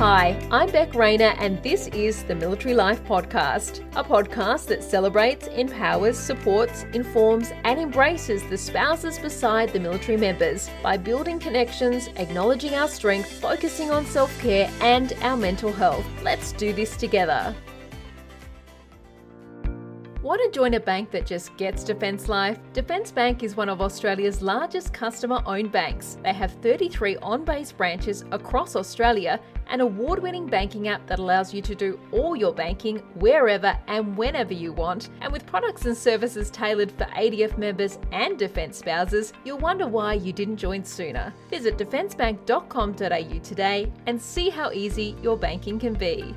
Hi, I'm Beck Rayner, and this is the Military Life Podcast, a podcast that celebrates, empowers, supports, informs, and embraces the spouses beside the military members by building connections, acknowledging our strength, focusing on self care, and our mental health. Let's do this together. Want to join a bank that just gets Defence Life? Defence Bank is one of Australia's largest customer owned banks. They have 33 on base branches across Australia, an award winning banking app that allows you to do all your banking wherever and whenever you want. And with products and services tailored for ADF members and Defence spouses, you'll wonder why you didn't join sooner. Visit defencebank.com.au today and see how easy your banking can be.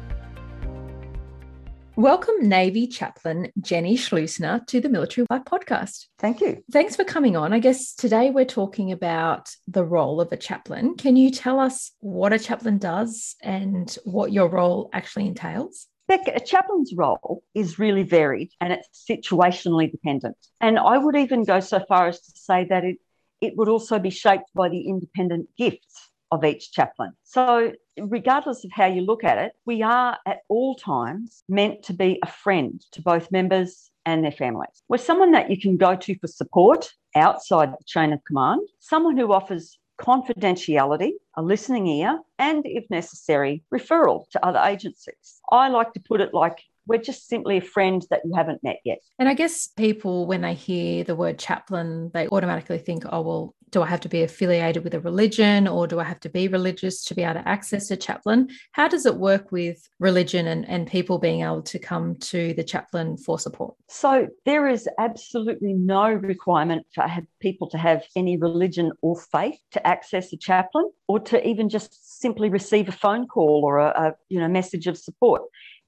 Welcome, Navy Chaplain Jenny Schleusner to the Military Life Podcast. Thank you. Thanks for coming on. I guess today we're talking about the role of a chaplain. Can you tell us what a chaplain does and what your role actually entails? Beck, a chaplain's role is really varied and it's situationally dependent. And I would even go so far as to say that it, it would also be shaped by the independent gifts of each chaplain. So, regardless of how you look at it, we are at all times meant to be a friend to both members and their families. We're someone that you can go to for support outside the chain of command, someone who offers confidentiality, a listening ear, and if necessary, referral to other agencies. I like to put it like we're just simply a friend that you haven't met yet. And I guess people, when they hear the word chaplain, they automatically think, oh, well, do I have to be affiliated with a religion or do I have to be religious to be able to access a chaplain? How does it work with religion and, and people being able to come to the chaplain for support? So, there is absolutely no requirement for people to have any religion or faith to access a chaplain or to even just simply receive a phone call or a, a you know message of support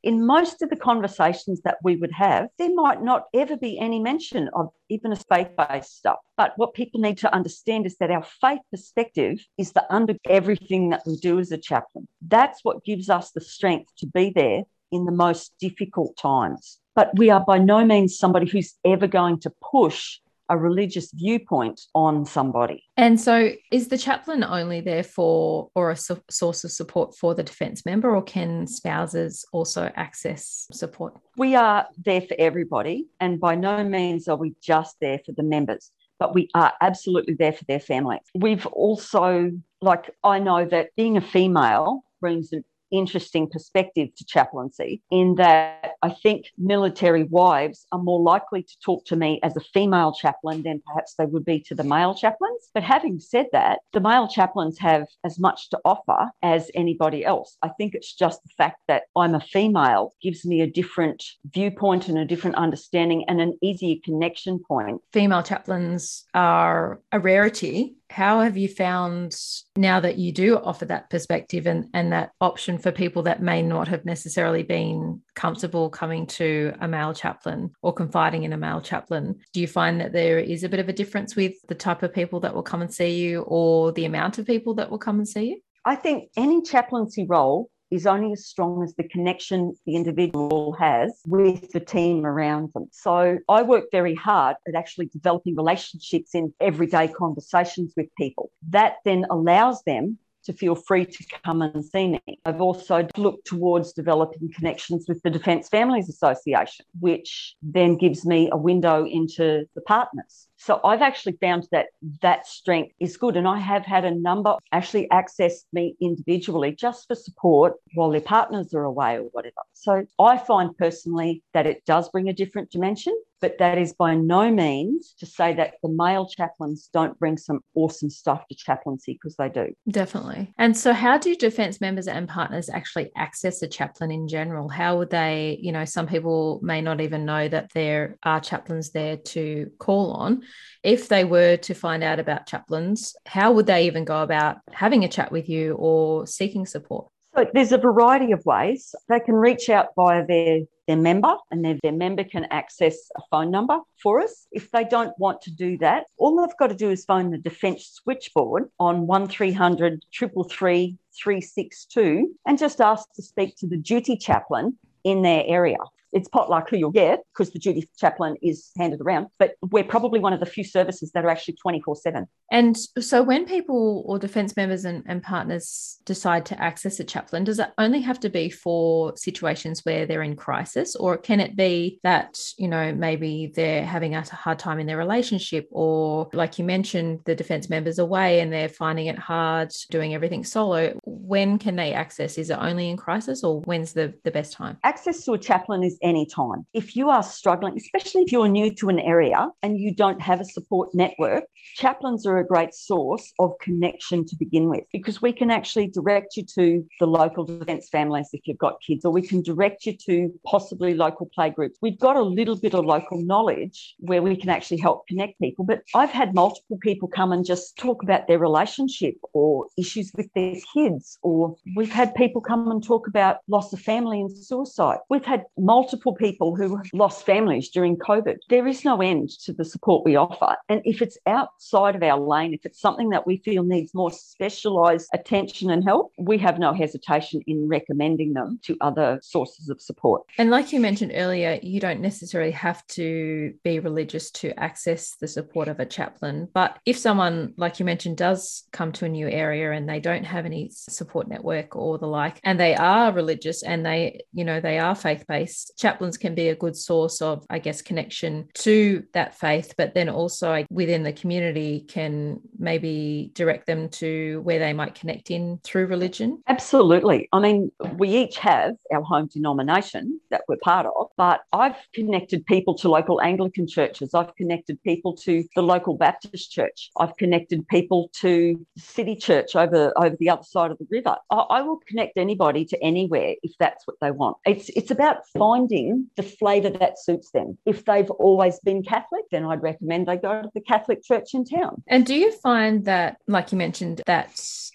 in most of the conversations that we would have, there might not ever be any mention of even a faith based stuff. But what people need to understand is that our faith perspective is the under everything that we do as a chaplain. That's what gives us the strength to be there in the most difficult times. But we are by no means somebody who's ever going to push a religious viewpoint on somebody. And so, is the chaplain only there for or a su- source of support for the defence member, or can spouses also access support? We are there for everybody, and by no means are we just there for the members. But we are absolutely there for their families. We've also, like, I know that being a female brings an interesting perspective to chaplaincy in that I think military wives are more likely to talk to me as a female chaplain than perhaps they would be to the male chaplains. But having said that, the male chaplains have as much to offer as anybody else. I think it's just the fact that I'm a female gives me a different viewpoint and a different understanding and an easier connection point. Female chaplains are a rarity how have you found now that you do offer that perspective and, and that option for people that may not have necessarily been comfortable coming to a male chaplain or confiding in a male chaplain? Do you find that there is a bit of a difference with the type of people that will come and see you or the amount of people that will come and see you? I think any chaplaincy role is only as strong as the connection the individual has with the team around them. So I work very hard at actually developing relationships in everyday conversations with people. That then allows them to feel free to come and see me. I've also looked towards developing connections with the Defence Families Association, which then gives me a window into the partners. So I've actually found that that strength is good. And I have had a number actually access me individually just for support while their partners are away or whatever. So I find personally that it does bring a different dimension but that is by no means to say that the male chaplains don't bring some awesome stuff to chaplaincy because they do. Definitely. And so, how do defence members and partners actually access a chaplain in general? How would they, you know, some people may not even know that there are chaplains there to call on. If they were to find out about chaplains, how would they even go about having a chat with you or seeking support? So there's a variety of ways. They can reach out via their, their member, and their, their member can access a phone number for us. If they don't want to do that, all they've got to do is phone the Defence switchboard on 1300 333 362 and just ask to speak to the duty chaplain in their area it's potluck who you'll get because the duty chaplain is handed around. But we're probably one of the few services that are actually 24 7. And so when people or defence members and, and partners decide to access a chaplain, does it only have to be for situations where they're in crisis? Or can it be that, you know, maybe they're having a hard time in their relationship, or like you mentioned, the defence members away and they're finding it hard doing everything solo? When can they access? Is it only in crisis or when's the, the best time? Access to a chaplain is any time. If you are struggling, especially if you're new to an area and you don't have a support network, chaplains are a great source of connection to begin with because we can actually direct you to the local defence families if you've got kids, or we can direct you to possibly local playgroups. We've got a little bit of local knowledge where we can actually help connect people. But I've had multiple people come and just talk about their relationship or issues with their kids, or we've had people come and talk about loss of family and suicide. We've had multiple people who have lost families during COVID. There is no end to the support we offer. And if it's outside of our lane, if it's something that we feel needs more specialised attention and help, we have no hesitation in recommending them to other sources of support. And like you mentioned earlier, you don't necessarily have to be religious to access the support of a chaplain. But if someone, like you mentioned, does come to a new area and they don't have any support network or the like, and they are religious and they, you know, they are faith based, chaplains can be a good source of, I guess, connection to that faith, but then also within the community can maybe direct them to where they might connect in through religion? Absolutely. I mean, we each have our home denomination that we're part of, but I've connected people to local Anglican churches. I've connected people to the local Baptist church. I've connected people to City Church over, over the other side of the river. I, I will connect anybody to anywhere if that's what they want. It's, it's about finding the flavour that suits them. If they've always been Catholic, then I'd recommend they go to the Catholic church in town. And do you find that, like you mentioned, that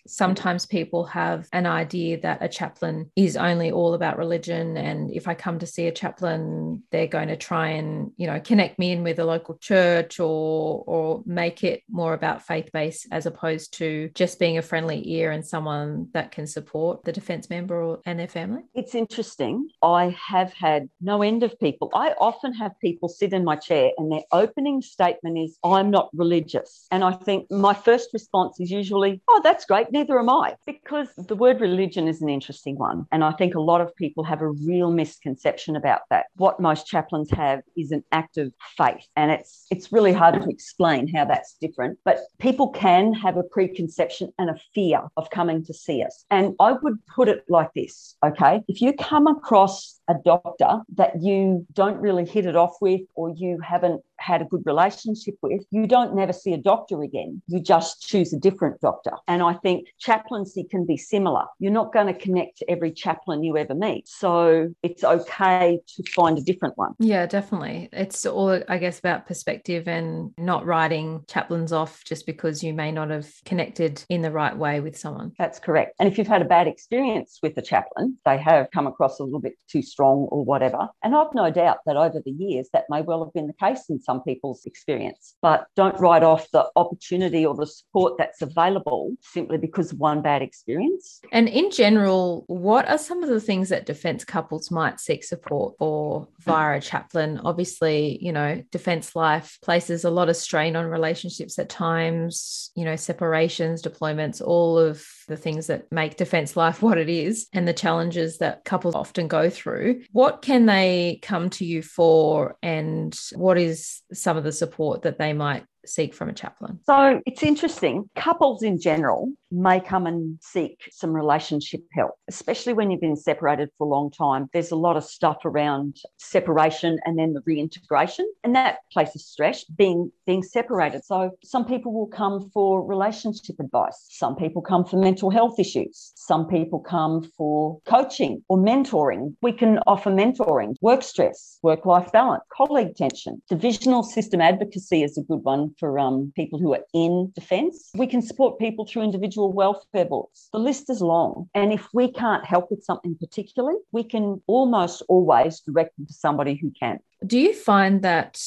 sometimes people have an idea that a chaplain is only all about religion and if i come to see a chaplain they're going to try and you know connect me in with a local church or or make it more about faith based as opposed to just being a friendly ear and someone that can support the defense member or, and their family it's interesting i have had no end of people i often have people sit in my chair and their opening statement is i'm not religious and i think my first response is usually oh that's great neither am I, because the word religion is an interesting one. And I think a lot of people have a real misconception about that. What most chaplains have is an act of faith. And it's it's really hard to explain how that's different. But people can have a preconception and a fear of coming to see And I would put it like this, okay? If you come across a doctor that you don't really hit it off with or you haven't had a good relationship with, you don't never see a doctor again. You just choose a different doctor. And I think chaplaincy can be similar. You're not going to connect to every chaplain you ever meet. So it's okay to find a different one. Yeah, definitely. It's all, I guess, about perspective and not writing chaplains off just because you may not have connected in the right way with someone. That's correct. And if you've had a bad experience with a chaplain, they have come across a little bit too strong or whatever. And I've no doubt that over the years that may well have been the case in some people's experience. But don't write off the opportunity or the support that's available simply because of one bad experience. And in general, what are some of the things that defence couples might seek support for via a chaplain? Obviously, you know, defence life places a lot of strain on relationships at times, you know, separations, deployments, all of the things that make defence life what it is and the challenges that couples often go through. What can they come to you for, and what is some of the support that they might seek from a chaplain? So it's interesting. Couples in general may come and seek some relationship help, especially when you've been separated for a long time. There's a lot of stuff around separation and then the reintegration, and that places stress being being separated. So some people will come for relationship advice. Some people come for mental health issues. Some people come for coaching or mentoring. We can offer mentoring, work stress, work life balance, colleague tension. Divisional system advocacy is a good one for um, people who are in defence. We can support people through individual welfare boards. The list is long. And if we can't help with something particularly, we can almost always direct them to somebody who can. Do you find that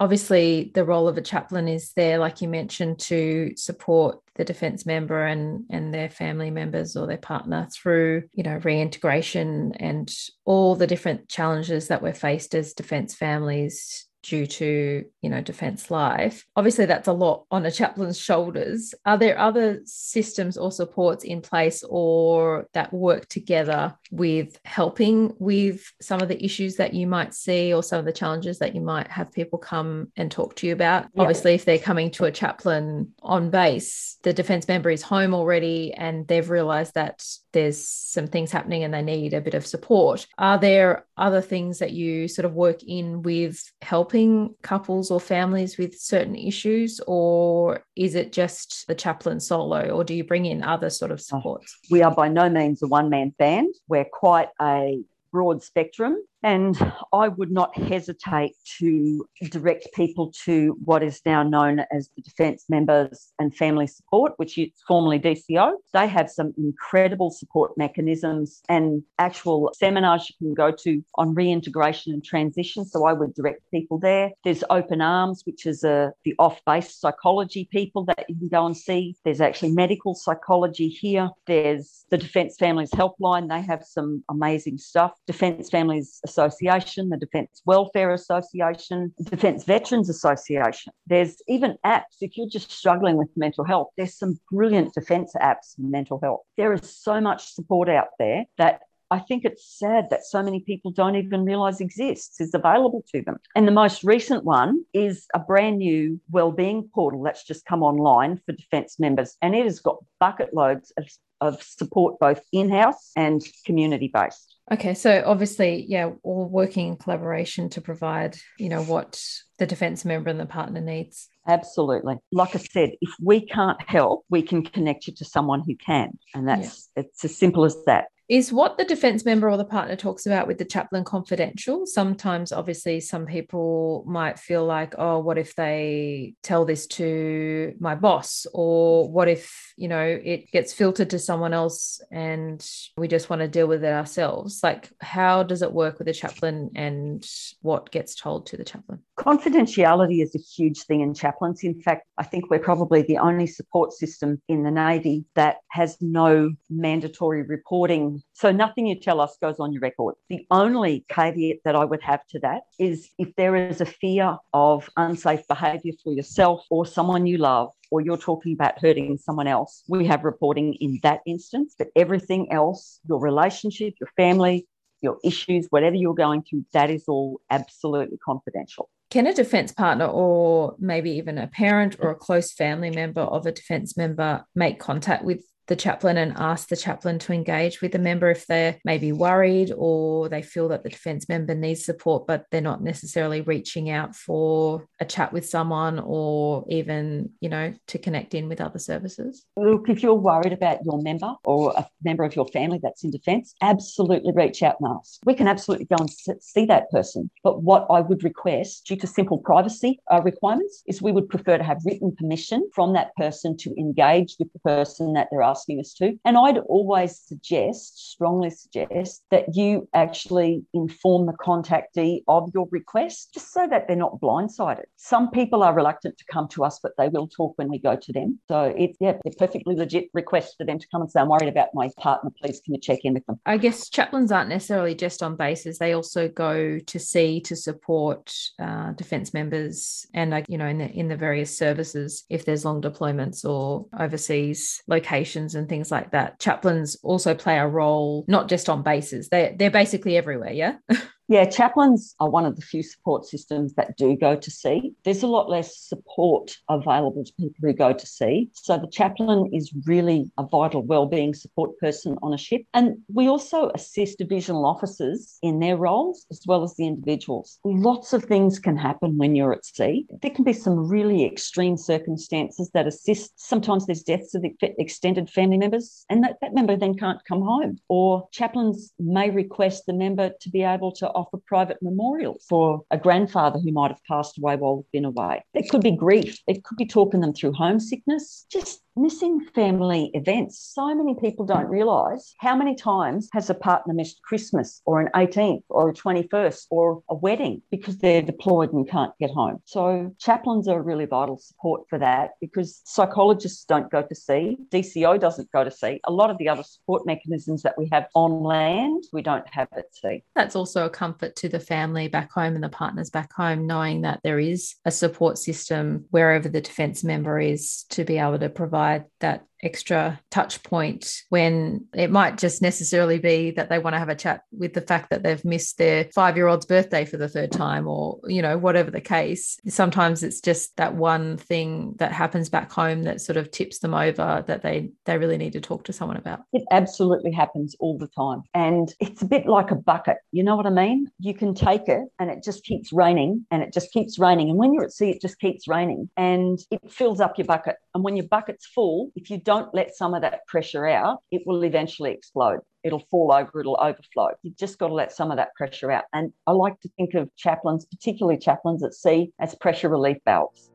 obviously the role of a chaplain is there, like you mentioned, to support the defence member and and their family members or their partner through, you know, reintegration and all the different challenges that we're faced as defence families due to you know defense life. Obviously that's a lot on a chaplain's shoulders. Are there other systems or supports in place or that work together with helping with some of the issues that you might see or some of the challenges that you might have people come and talk to you about obviously if they're coming to a chaplain on base the defense member is home already and they've realized that there's some things happening and they need a bit of support are there other things that you sort of work in with helping couples or families with certain issues, or is it just the chaplain solo, or do you bring in other sort of oh, supports? We are by no means a one man band. We're quite a broad spectrum. And I would not hesitate to direct people to what is now known as the Defence Members and Family Support, which is formerly DCO. They have some incredible support mechanisms and actual seminars you can go to on reintegration and transition. So I would direct people there. There's Open Arms, which is a, the off base psychology people that you can go and see. There's actually medical psychology here. There's the Defence Families Helpline. They have some amazing stuff. Defence Families Association, the Defence Welfare Association, Defence Veterans Association. There's even apps. If you're just struggling with mental health, there's some brilliant defence apps for mental health. There is so much support out there that I think it's sad that so many people don't even realize exists, is available to them. And the most recent one is a brand new wellbeing portal that's just come online for defence members. And it has got bucket loads of, of support both in-house and community based. Okay, so obviously, yeah, all working in collaboration to provide, you know, what the defence member and the partner needs. Absolutely. Like I said, if we can't help, we can connect you to someone who can. And that's yeah. it's as simple as that. Is what the defense member or the partner talks about with the chaplain confidential? Sometimes, obviously, some people might feel like, oh, what if they tell this to my boss? Or what if, you know, it gets filtered to someone else and we just want to deal with it ourselves? Like, how does it work with the chaplain and what gets told to the chaplain? Confidentiality is a huge thing in chaplains. In fact, I think we're probably the only support system in the Navy that has no mandatory reporting so nothing you tell us goes on your record. The only caveat that I would have to that is if there is a fear of unsafe behaviour for yourself or someone you love, or you're talking about hurting someone else, we have reporting in that instance. But everything else, your relationship, your family, your issues, whatever you're going through, that is all absolutely confidential. Can a defence partner or maybe even a parent or a close family member of a defence member make contact with the chaplain and ask the chaplain to engage with the member if they're maybe worried or they feel that the defence member needs support, but they're not necessarily reaching out for a chat with someone or even, you know, to connect in with other services? Look, if you're worried about your member or a member of your family that's in defence, absolutely reach out and ask. We can absolutely go and see that person. But what I would request, due to simple privacy uh, requirements, is we would prefer to have written permission from that person to engage with the person that they're asking asking us to. And I'd always suggest, strongly suggest, that you actually inform the contactee of your request just so that they're not blindsided. Some people are reluctant to come to us, but they will talk when we go to them. So it's yeah, they're perfectly legit request for them to come and say, I'm worried about my partner. Please can you check in with them? I guess chaplains aren't necessarily just on bases. They also go to sea to support uh, defence members and uh, you know in the in the various services if there's long deployments or overseas locations and things like that. Chaplains also play a role not just on bases; they they're basically everywhere. Yeah. Yeah, chaplains are one of the few support systems that do go to sea. There's a lot less support available to people who go to sea. So the chaplain is really a vital wellbeing support person on a ship. And we also assist divisional officers in their roles as well as the individuals. Lots of things can happen when you're at sea. There can be some really extreme circumstances that assist. Sometimes there's deaths of extended family members, and that, that member then can't come home. Or chaplains may request the member to be able to offer private memorials for a grandfather who might have passed away while they've been away. It could be grief. It could be talking them through homesickness. Just missing family events. So many people don't realise how many times has a partner missed Christmas or an 18th or a 21st or a wedding because they're deployed and can't get home. So chaplains are really vital support for that because psychologists don't go to sea, DCO doesn't go to sea. A lot of the other support mechanisms that we have on land, we don't have at sea. That's also a comfort to the family back home and the partners back home, knowing that there is a support system wherever the defence member is to be able to provide that extra touch point when it might just necessarily be that they want to have a chat with the fact that they've missed their five year old's birthday for the third time or you know whatever the case. Sometimes it's just that one thing that happens back home that sort of tips them over that they they really need to talk to someone about. It absolutely happens all the time and it's a bit like a bucket you know what i mean? You can take it and it just keeps raining and it just keeps raining and when you're at sea it just keeps raining and it fills up your bucket and when your bucket's full if you don't let some of that pressure out, it will eventually explode. It'll fall over, it'll overflow. You've just got to let some of that pressure out. And I like to think of chaplains, particularly chaplains at sea, as pressure relief valves.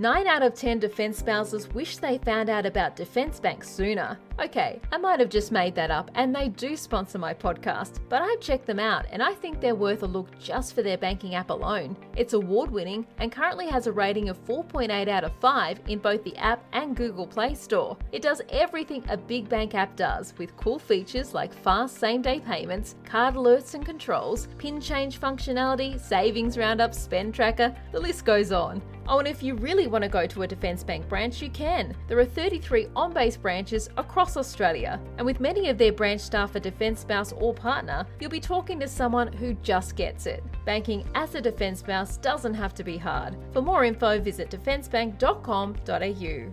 Nine out of 10 defence spouses wish they found out about Defence Bank sooner. Okay, I might have just made that up, and they do sponsor my podcast, but I've checked them out and I think they're worth a look just for their banking app alone. It's award winning and currently has a rating of 4.8 out of 5 in both the app and Google Play Store. It does everything a big bank app does, with cool features like fast same day payments, card alerts and controls, pin change functionality, savings roundup, spend tracker, the list goes on. Oh, and if you really want to go to a Defence Bank branch, you can. There are 33 on base branches across Australia, and with many of their branch staff a Defence spouse or partner, you'll be talking to someone who just gets it. Banking as a Defence spouse doesn't have to be hard. For more info, visit defencebank.com.au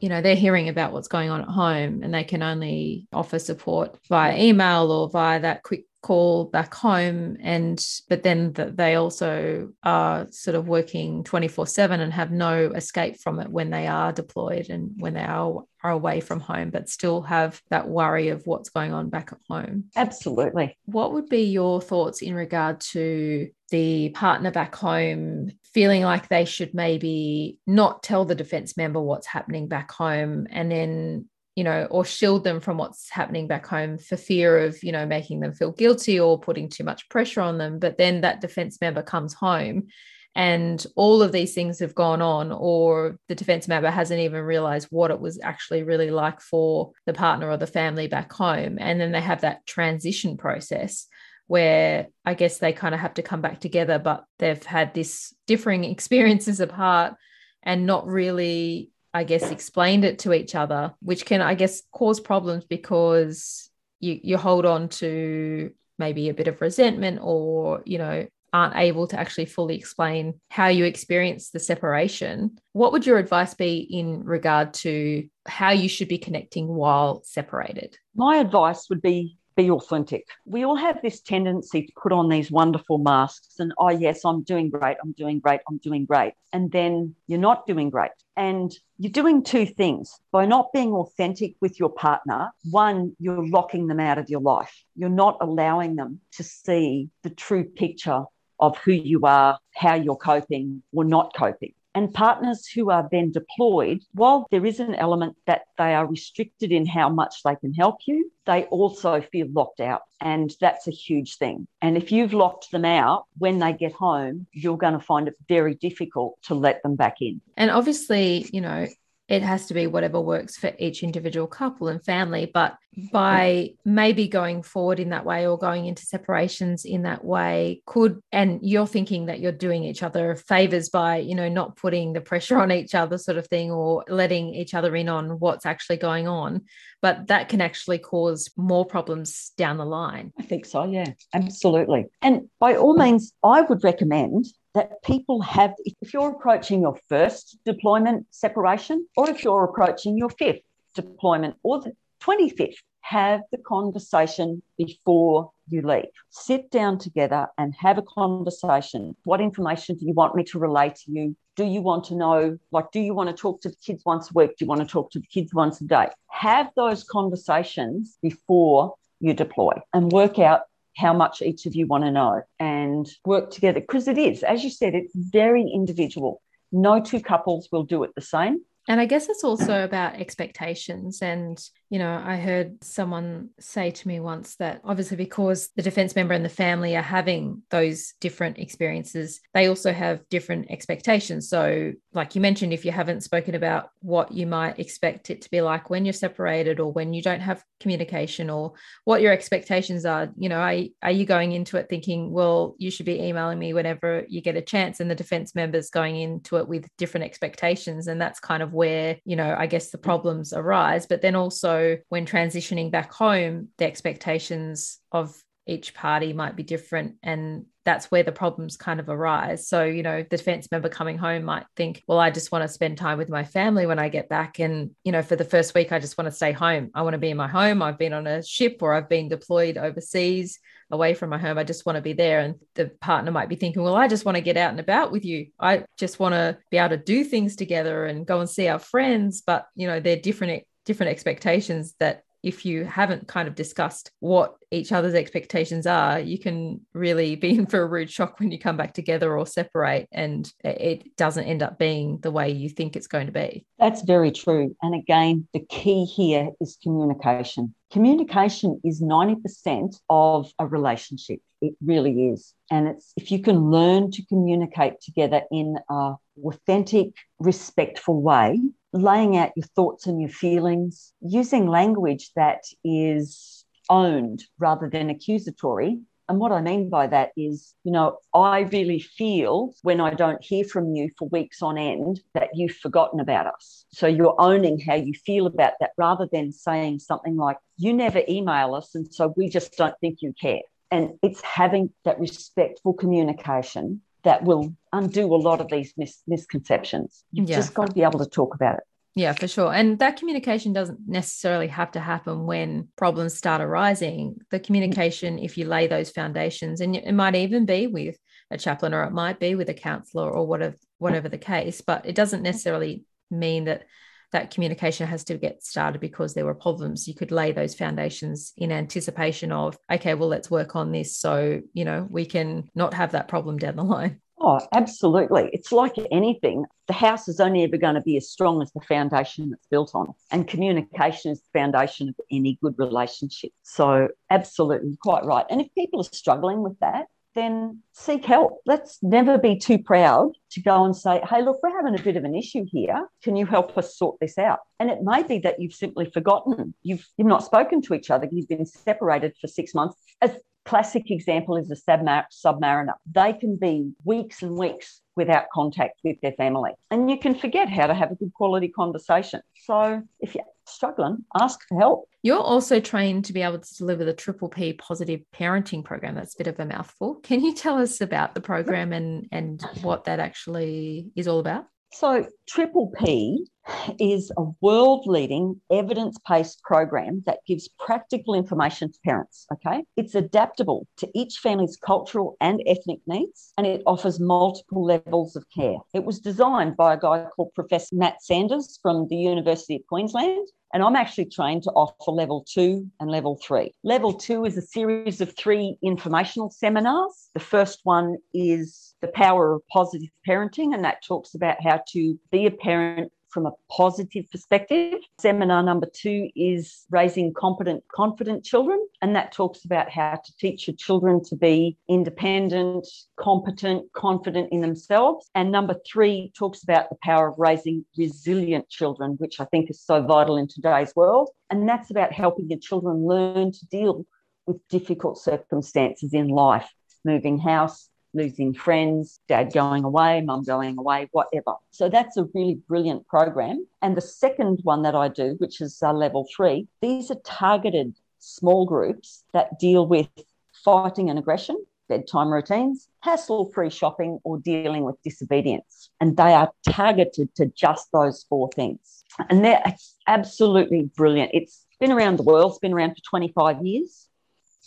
you know they're hearing about what's going on at home and they can only offer support via email or via that quick call back home and but then the, they also are sort of working 24 7 and have no escape from it when they are deployed and when they are, are away from home but still have that worry of what's going on back at home. Absolutely. What would be your thoughts in regard to the partner back home feeling like they should maybe not tell the defense member what's happening back home and then you know, or shield them from what's happening back home for fear of, you know, making them feel guilty or putting too much pressure on them. But then that defense member comes home and all of these things have gone on, or the defense member hasn't even realized what it was actually really like for the partner or the family back home. And then they have that transition process where I guess they kind of have to come back together, but they've had this differing experiences apart and not really I guess, explained it to each other, which can, I guess, cause problems because you you hold on to maybe a bit of resentment or, you know, aren't able to actually fully explain how you experience the separation. What would your advice be in regard to how you should be connecting while separated? My advice would be be authentic. We all have this tendency to put on these wonderful masks and, oh, yes, I'm doing great, I'm doing great, I'm doing great. And then you're not doing great. And you're doing two things. By not being authentic with your partner, one, you're locking them out of your life. You're not allowing them to see the true picture of who you are, how you're coping or not coping. And partners who are then deployed, while there is an element that they are restricted in how much they can help you, they also feel locked out. And that's a huge thing. And if you've locked them out when they get home, you're going to find it very difficult to let them back in. And obviously, you know, it has to be whatever works for each individual couple and family. But mm-hmm. by maybe going forward in that way or going into separations in that way, could, and you're thinking that you're doing each other favors by, you know, not putting the pressure on each other, sort of thing, or letting each other in on what's actually going on. But that can actually cause more problems down the line. I think so. Yeah, absolutely. And by all means, I would recommend that people have, if you're approaching your first deployment separation, or if you're approaching your fifth deployment or the 25th, have the conversation before you leave. Sit down together and have a conversation. What information do you want me to relay to you? Do you want to know, like, do you want to talk to the kids once a week? Do you want to talk to the kids once a day? Have those conversations before you deploy and work out how much each of you want to know and work together because it is, as you said, it's very individual. No two couples will do it the same. And I guess it's also about expectations. And, you know, I heard someone say to me once that obviously because the defense member and the family are having those different experiences, they also have different expectations. So, like you mentioned, if you haven't spoken about what you might expect it to be like when you're separated or when you don't have communication or what your expectations are, you know, are, are you going into it thinking, well, you should be emailing me whenever you get a chance? And the defense member's going into it with different expectations. And that's kind of of where, you know, I guess the problems arise. But then also when transitioning back home, the expectations of each party might be different and that's where the problems kind of arise. So, you know, the defense member coming home might think, well, I just want to spend time with my family when I get back. And, you know, for the first week, I just want to stay home. I want to be in my home. I've been on a ship or I've been deployed overseas away from my home. I just want to be there. And the partner might be thinking, well, I just want to get out and about with you. I just want to be able to do things together and go and see our friends. But, you know, they're different different expectations that if you haven't kind of discussed what each other's expectations are, you can really be in for a rude shock when you come back together or separate and it doesn't end up being the way you think it's going to be. That's very true. And again, the key here is communication. Communication is 90% of a relationship. It really is. And it's if you can learn to communicate together in a authentic, respectful way, laying out your thoughts and your feelings, using language that is owned rather than accusatory. And what I mean by that is, you know, I really feel when I don't hear from you for weeks on end that you've forgotten about us. So you're owning how you feel about that rather than saying something like, you never email us. And so we just don't think you care. And it's having that respectful communication that will undo a lot of these mis- misconceptions. You've yeah. just got to be able to talk about it. Yeah, for sure. And that communication doesn't necessarily have to happen when problems start arising. The communication, if you lay those foundations, and it might even be with a chaplain or it might be with a counselor or whatever, whatever the case, but it doesn't necessarily mean that that communication has to get started because there were problems. You could lay those foundations in anticipation of, okay, well, let's work on this so, you know, we can not have that problem down the line. Oh, absolutely. It's like anything. The house is only ever going to be as strong as the foundation it's built on. And communication is the foundation of any good relationship. So, absolutely, quite right. And if people are struggling with that, then seek help. Let's never be too proud to go and say, hey, look, we're having a bit of an issue here. Can you help us sort this out? And it may be that you've simply forgotten. You've, you've not spoken to each other. You've been separated for six months. As classic example is a submar- submariner. They can be weeks and weeks without contact with their family. And you can forget how to have a good quality conversation. So if you're struggling, ask for help. You're also trained to be able to deliver the Triple P positive parenting program. That's a bit of a mouthful. Can you tell us about the program and, and what that actually is all about? So, Triple P is a world leading evidence based program that gives practical information to parents. Okay. It's adaptable to each family's cultural and ethnic needs, and it offers multiple levels of care. It was designed by a guy called Professor Matt Sanders from the University of Queensland, and I'm actually trained to offer level two and level three. Level two is a series of three informational seminars. The first one is the power of positive parenting, and that talks about how to be a parent from a positive perspective. Seminar number two is raising competent, confident children. And that talks about how to teach your children to be independent, competent, confident in themselves. And number three talks about the power of raising resilient children, which I think is so vital in today's world. And that's about helping your children learn to deal with difficult circumstances in life, moving house, losing friends, dad going away, mum going away, whatever. So that's a really brilliant program. And the second one that I do, which is uh, level three, these are targeted small groups that deal with fighting and aggression, bedtime routines, hassle free shopping, or dealing with disobedience. And they are targeted to just those four things. And they're absolutely brilliant. It's been around the world, it's been around for 25 years.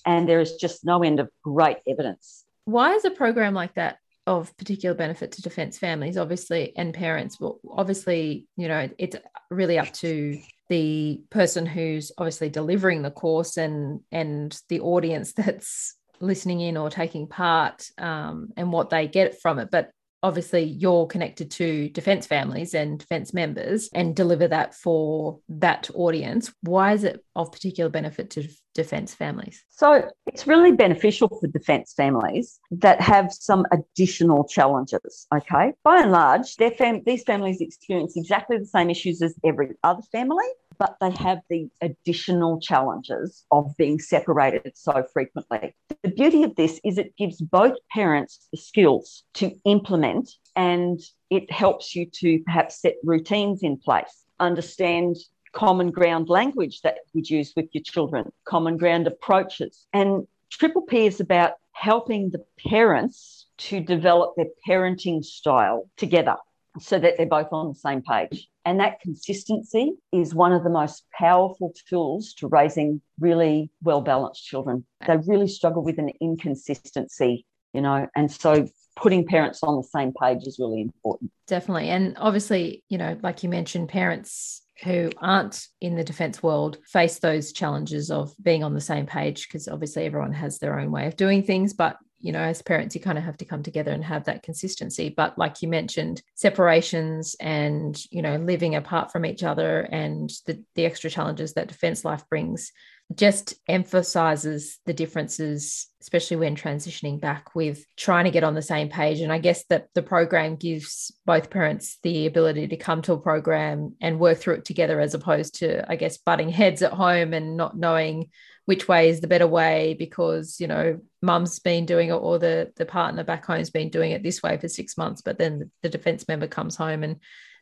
And there is just no end of great evidence why is a program like that of particular benefit to defense families obviously and parents well obviously you know it's really up to the person who's obviously delivering the course and and the audience that's listening in or taking part um, and what they get from it. But obviously you're connected to defence families and defence members and deliver that for that audience. Why is it of particular benefit to defence families? So it's really beneficial for defence families that have some additional challenges. Okay. By and large, fam- these families experience exactly the same issues as every other family but they have the additional challenges of being separated so frequently. The beauty of this is it gives both parents the skills to implement and it helps you to perhaps set routines in place, understand common ground language that you'd use with your children, common ground approaches. And Triple P is about helping the parents to develop their parenting style together so that they're both on the same page. And that consistency is one of the most powerful tools to raising really well balanced children. They really struggle with an inconsistency, you know, and so putting parents on the same page is really important. Definitely. And obviously, you know, like you mentioned, parents who aren't in the defense world face those challenges of being on the same page because obviously everyone has their own way of doing things but you know as parents you kind of have to come together and have that consistency. But like you mentioned separations and you know living apart from each other and the, the extra challenges that defense life brings just emphasizes the differences especially when transitioning back with trying to get on the same page. And i guess that the program gives both parents the ability to come to a program and work through it together as opposed to i guess butting heads at home and not knowing which way is the better way because you know mum's been doing it or the the partner back home's been doing it this way for six months but then the defense member comes home and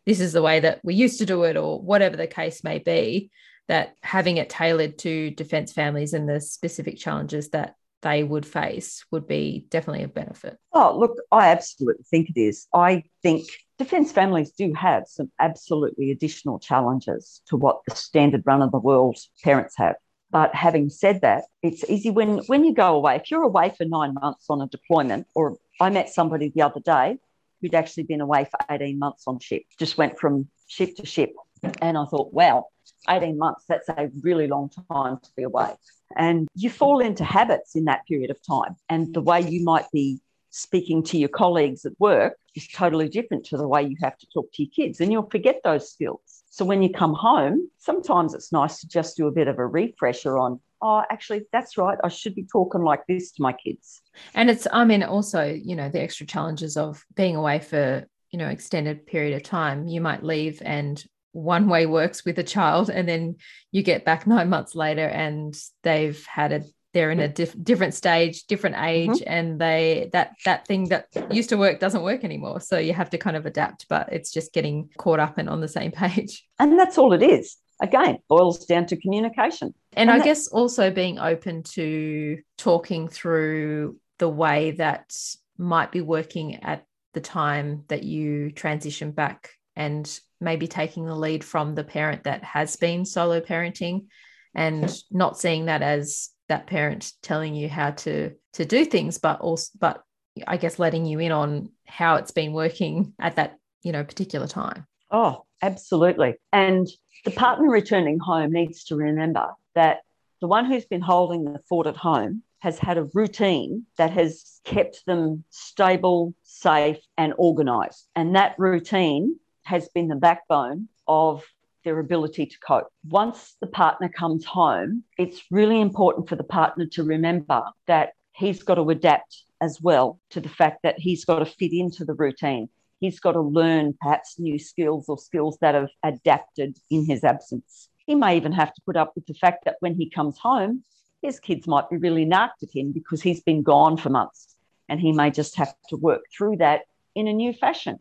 this is the way that we used to do it or whatever the case may be that having it tailored to defense families and the specific challenges that they would face would be definitely a benefit. Oh, look, I absolutely think it is. I think defence families do have some absolutely additional challenges to what the standard run of the world parents have. But having said that, it's easy when when you go away. If you're away for nine months on a deployment, or I met somebody the other day who'd actually been away for 18 months on ship, just went from ship to ship. And I thought, wow, 18 months, that's a really long time to be away. And you fall into habits in that period of time. And the way you might be speaking to your colleagues at work is totally different to the way you have to talk to your kids, and you'll forget those skills. So when you come home, sometimes it's nice to just do a bit of a refresher on, oh, actually, that's right. I should be talking like this to my kids. And it's, I mean, also, you know, the extra challenges of being away for, you know, extended period of time. You might leave and one way works with a child and then you get back nine months later and they've had a they're in a diff- different stage different age mm-hmm. and they that that thing that used to work doesn't work anymore. So you have to kind of adapt but it's just getting caught up and on the same page. And that's all it is. Again boils down to communication. And, and i guess also being open to talking through the way that might be working at the time that you transition back and maybe taking the lead from the parent that has been solo parenting and not seeing that as that parent telling you how to to do things but also but i guess letting you in on how it's been working at that you know particular time. Oh absolutely. And the partner returning home needs to remember that the one who's been holding the fort at home has had a routine that has kept them stable safe and organized. And that routine has been the backbone of their ability to cope. Once the partner comes home, it's really important for the partner to remember that he's got to adapt as well to the fact that he's got to fit into the routine. He's got to learn perhaps new skills or skills that have adapted in his absence. He may even have to put up with the fact that when he comes home, his kids might be really narked at him because he's been gone for months and he may just have to work through that in a new fashion.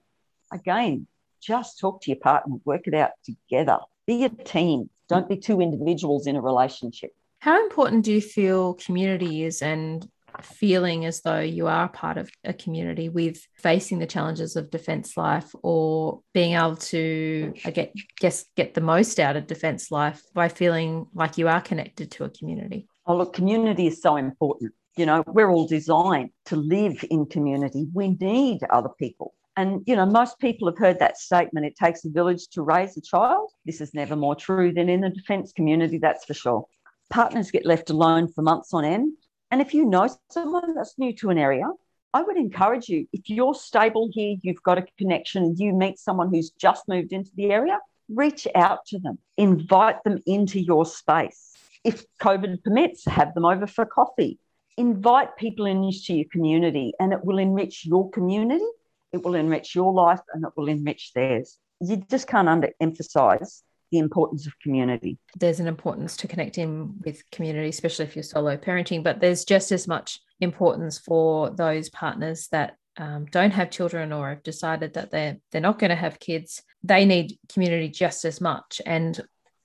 Again, just talk to your partner, work it out together. Be a team. Don't be two individuals in a relationship. How important do you feel community is and feeling as though you are part of a community with facing the challenges of defense life or being able to I get, guess get the most out of defense life by feeling like you are connected to a community? Oh look, community is so important. You know, we're all designed to live in community. We need other people. And, you know, most people have heard that statement it takes a village to raise a child. This is never more true than in the defence community, that's for sure. Partners get left alone for months on end. And if you know someone that's new to an area, I would encourage you, if you're stable here, you've got a connection, you meet someone who's just moved into the area, reach out to them, invite them into your space. If COVID permits, have them over for coffee. Invite people into your community, and it will enrich your community, it will enrich your life, and it will enrich theirs. You just can't underemphasize the importance of community. There's an importance to connecting with community, especially if you're solo parenting, but there's just as much importance for those partners that um, don't have children or have decided that they're they're not going to have kids. They need community just as much, and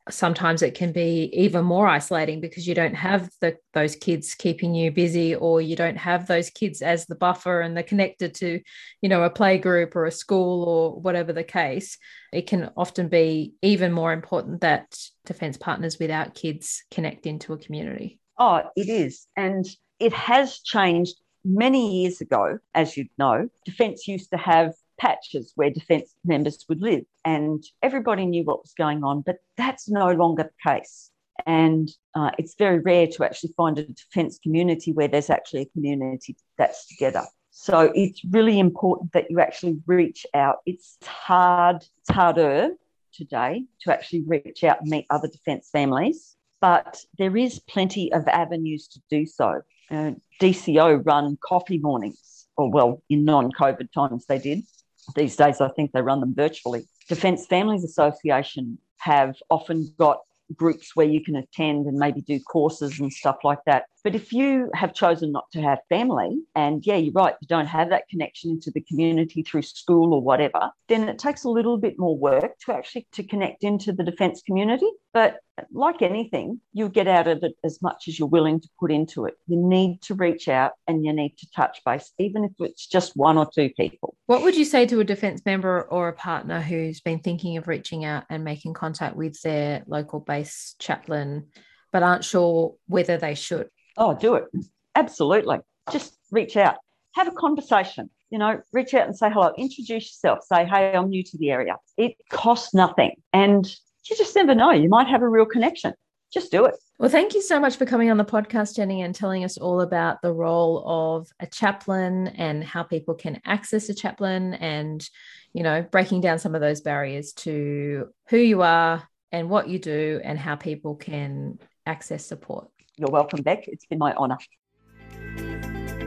sometimes it can be even more isolating because you don't have the, those kids keeping you busy or you don't have those kids as the buffer and they're connected to you know a play group or a school or whatever the case. It can often be even more important that defence partners without kids connect into a community. Oh it is. And it has changed. Many years ago as you know defence used to have patches where defence members would live. And everybody knew what was going on, but that's no longer the case. And uh, it's very rare to actually find a defence community where there's actually a community that's together. So it's really important that you actually reach out. It's hard, it's harder today to actually reach out and meet other defence families, but there is plenty of avenues to do so. Uh, DCO run coffee mornings, or well, in non COVID times they did. These days, I think they run them virtually. Defence Families Association have often got groups where you can attend and maybe do courses and stuff like that. But if you have chosen not to have family, and yeah, you're right, you don't have that connection into the community through school or whatever, then it takes a little bit more work to actually to connect into the defence community. But like anything, you'll get out of it as much as you're willing to put into it. You need to reach out and you need to touch base, even if it's just one or two people. What would you say to a defence member or a partner who's been thinking of reaching out and making contact with their local base chaplain, but aren't sure whether they should? Oh, do it. Absolutely. Just reach out, have a conversation. You know, reach out and say hello, introduce yourself, say, hey, I'm new to the area. It costs nothing. And you just never know. You might have a real connection. Just do it. Well, thank you so much for coming on the podcast, Jenny, and telling us all about the role of a chaplain and how people can access a chaplain and, you know, breaking down some of those barriers to who you are and what you do and how people can access support. You're welcome, Beck. It's been my honour.